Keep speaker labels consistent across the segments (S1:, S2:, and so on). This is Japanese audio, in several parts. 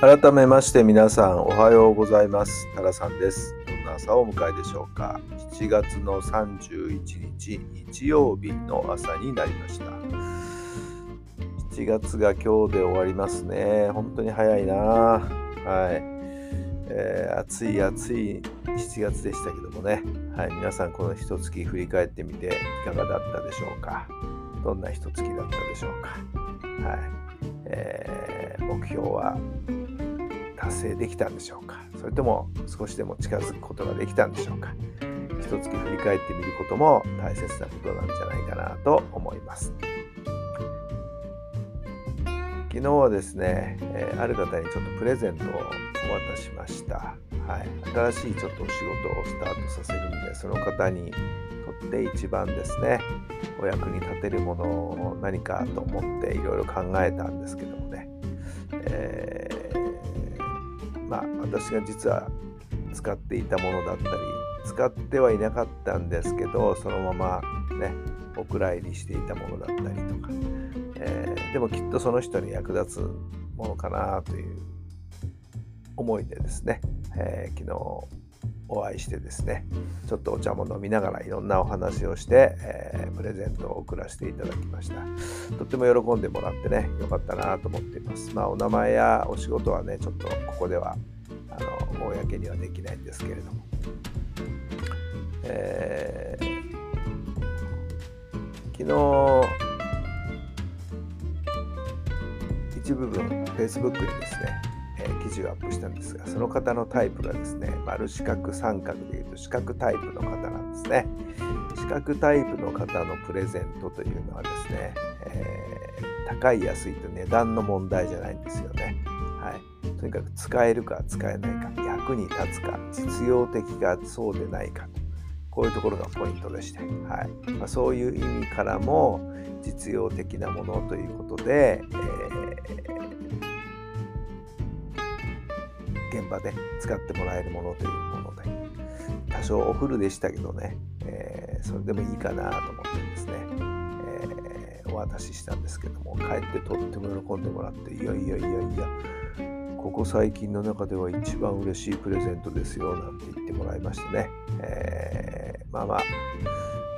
S1: 改めまして皆さんおはようございます。タラさんです。どんな朝をお迎えでしょうか。7月の31日日曜日の朝になりました。7月が今日で終わりますね。本当に早いな。はい、えー、暑い暑い7月でしたけどもね。はい。皆さんこの一月振り返ってみていかがだったでしょうか。どんな一月だったでしょうか。はい、えー、目標は達成できたんでしょうか？それとも少しでも近づくことができたんでしょうか？一月振り返ってみることも大切なことなんじゃないかなと思います。昨日はですね、え、ある方にちょっとプレゼントをお渡しました、はい、新しいちょっとお仕事をスタートさせるんでその方にとって一番ですねお役に立てるものを何かと思っていろいろ考えたんですけどもね、えーまあ、私が実は使っていたものだったり使ってはいなかったんですけどそのままねお蔵入りしていたものだったりとか、えー、でもきっとその人に役立つものかなという思いでですね、えー、昨日お会いしてですねちょっとお茶も飲みながらいろんなお話をして、えー、プレゼントを送らせていただきました。とっても喜んでもらってねよかったなと思っています。まあお名前やお仕事はねちょっとここではあの公にはできないんですけれども、えー、昨日一部分 Facebook にですね、記事をアップしたんですがその方のタイプがですね丸四角三角でいうと四角タイプの方なんですね。四角タイプの方のプレゼントというのはですね、えー、高い安いと値段の問題じゃないんですよね。はい。とにかく使えるか使えないか役に立つか実用的かそうでないかとこういうところがポイントでして、はい。まあ、そういう意味からも実用的なものということで、えー現場で使ってもらえるものというもので多少お古でしたけどね、えー、それでもいいかなと思ってですね、えー、お渡ししたんですけども帰ってとっても喜んでもらっていやいやいやいやここ最近の中では一番嬉しいプレゼントですよなんて言ってもらいましてね、えー、まあまあ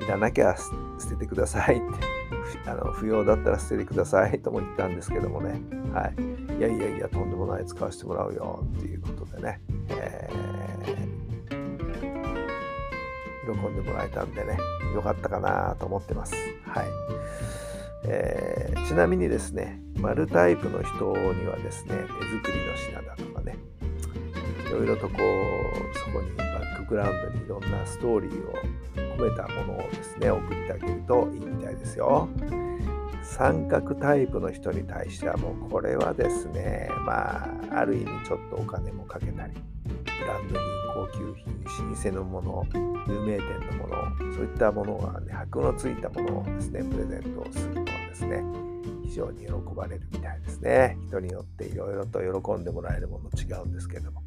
S1: いらなきゃ捨ててくださいってあの不要だったら捨ててくださいとも言ったんですけどもね、はい、いやいやいやとんでもない使わせてもらうよっていうことでね、えー、喜んでもらえたんでねよかったかなと思ってます。はい。えー、ちなみにですね、丸タイプの人にはですね、手作りの品だとかね、いろいろとこう、そこにバックグラウンドにいろんなストーリーを込めたものをですね送ってあげるといいみたいですよ。三角タイプの人に対してはもうこれはですねまあある意味ちょっとお金もかけたりブランド品高級品老舗のもの有名店のものそういったものがね箔のついたものをですねプレゼントをするのはですね。非常に喜ばれるみたいですね。人によっていろいろと喜んでもらえるもの違うんですけども。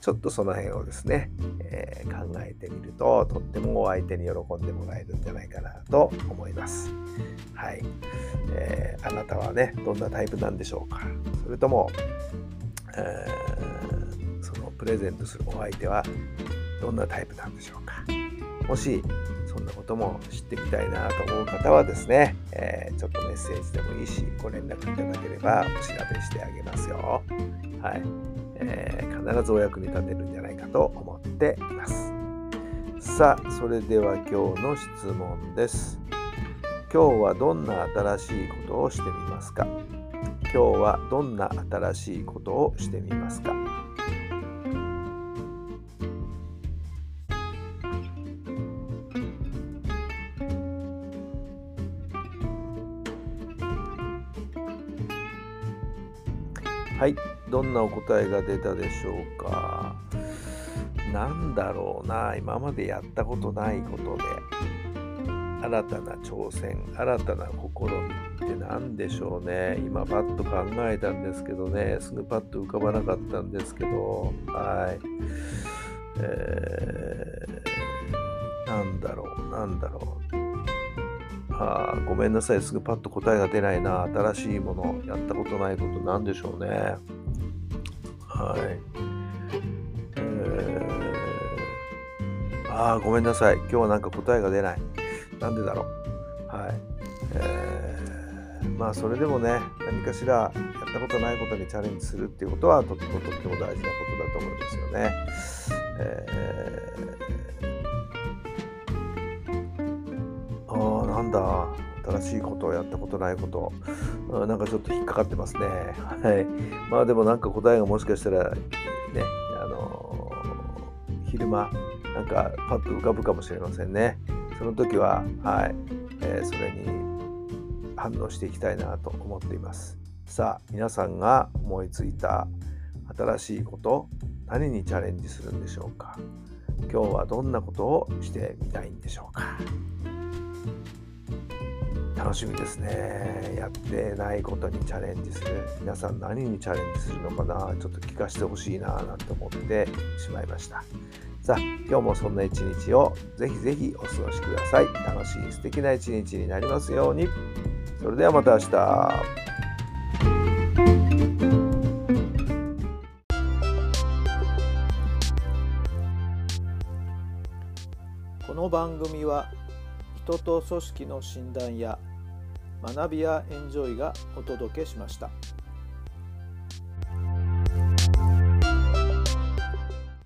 S1: ちょっとその辺をですね、えー、考えてみると、とっても相手に喜んでもらえるんじゃないかなと思います。はい。えー、あなたはね、どんなタイプなんでしょうかそれとも、えー、そのプレゼントするお相手はどんなタイプなんでしょうかもし、そんなことも知ってみたいなと思う方はですね、えー、ちょっとメッセージでもいいし、ご連絡いただければお調べしてあげますよ。はい。えー、必ずお役に立てるんじゃないかと思っています。さあ、それでは今日の質問です。今日はどんな新しいことをしてみますか？今日はどんな新しいことをしてみますか？はい。どんなお答えが出たでしょうか。なんだろうな。今までやったことないことで。新たな挑戦新たな試みって何でしょうね。今パッと考えたんですけどね。すぐパッと浮かばなかったんですけど。はい。えー、なんだろう。なんだろう。あごめんなさい。すぐパッと答えが出ないな。新しいものやったことないことなんでしょうね。はいああ、ごめんなさい。今日はなんか答えが出ない。なんでだろう。はい。えー、まあ、それでもね、何かしらやったことないことにチャレンジするっていうことはとってもとっても大事なことだと思うんですよね。えー、ああ、なんだ。新しいことをやったことないこと、うん、なんかちょっと引っかかってますね。はい。まあでもなんか答えがもしかしたらね、あのー、昼間なんかパッと浮かぶかもしれませんね。その時は、はいえー、それに反応していきたいなと思っています。さあ皆さんが思いついた新しいこと何にチャレンジするんでしょうか？今日はどんなことをしてみたいんでしょうか？楽しみですね。やってないことにチャレンジする。皆さん何にチャレンジするのかな？ちょっと聞かせてほしいななんて思ってしまいました。さあ今日もそんな一日をぜひぜひお過ごしください。楽しい素敵な一日になりますように。それではまた明日。
S2: この番組は人と組織の診断や学びやエンジョイがお届けしました。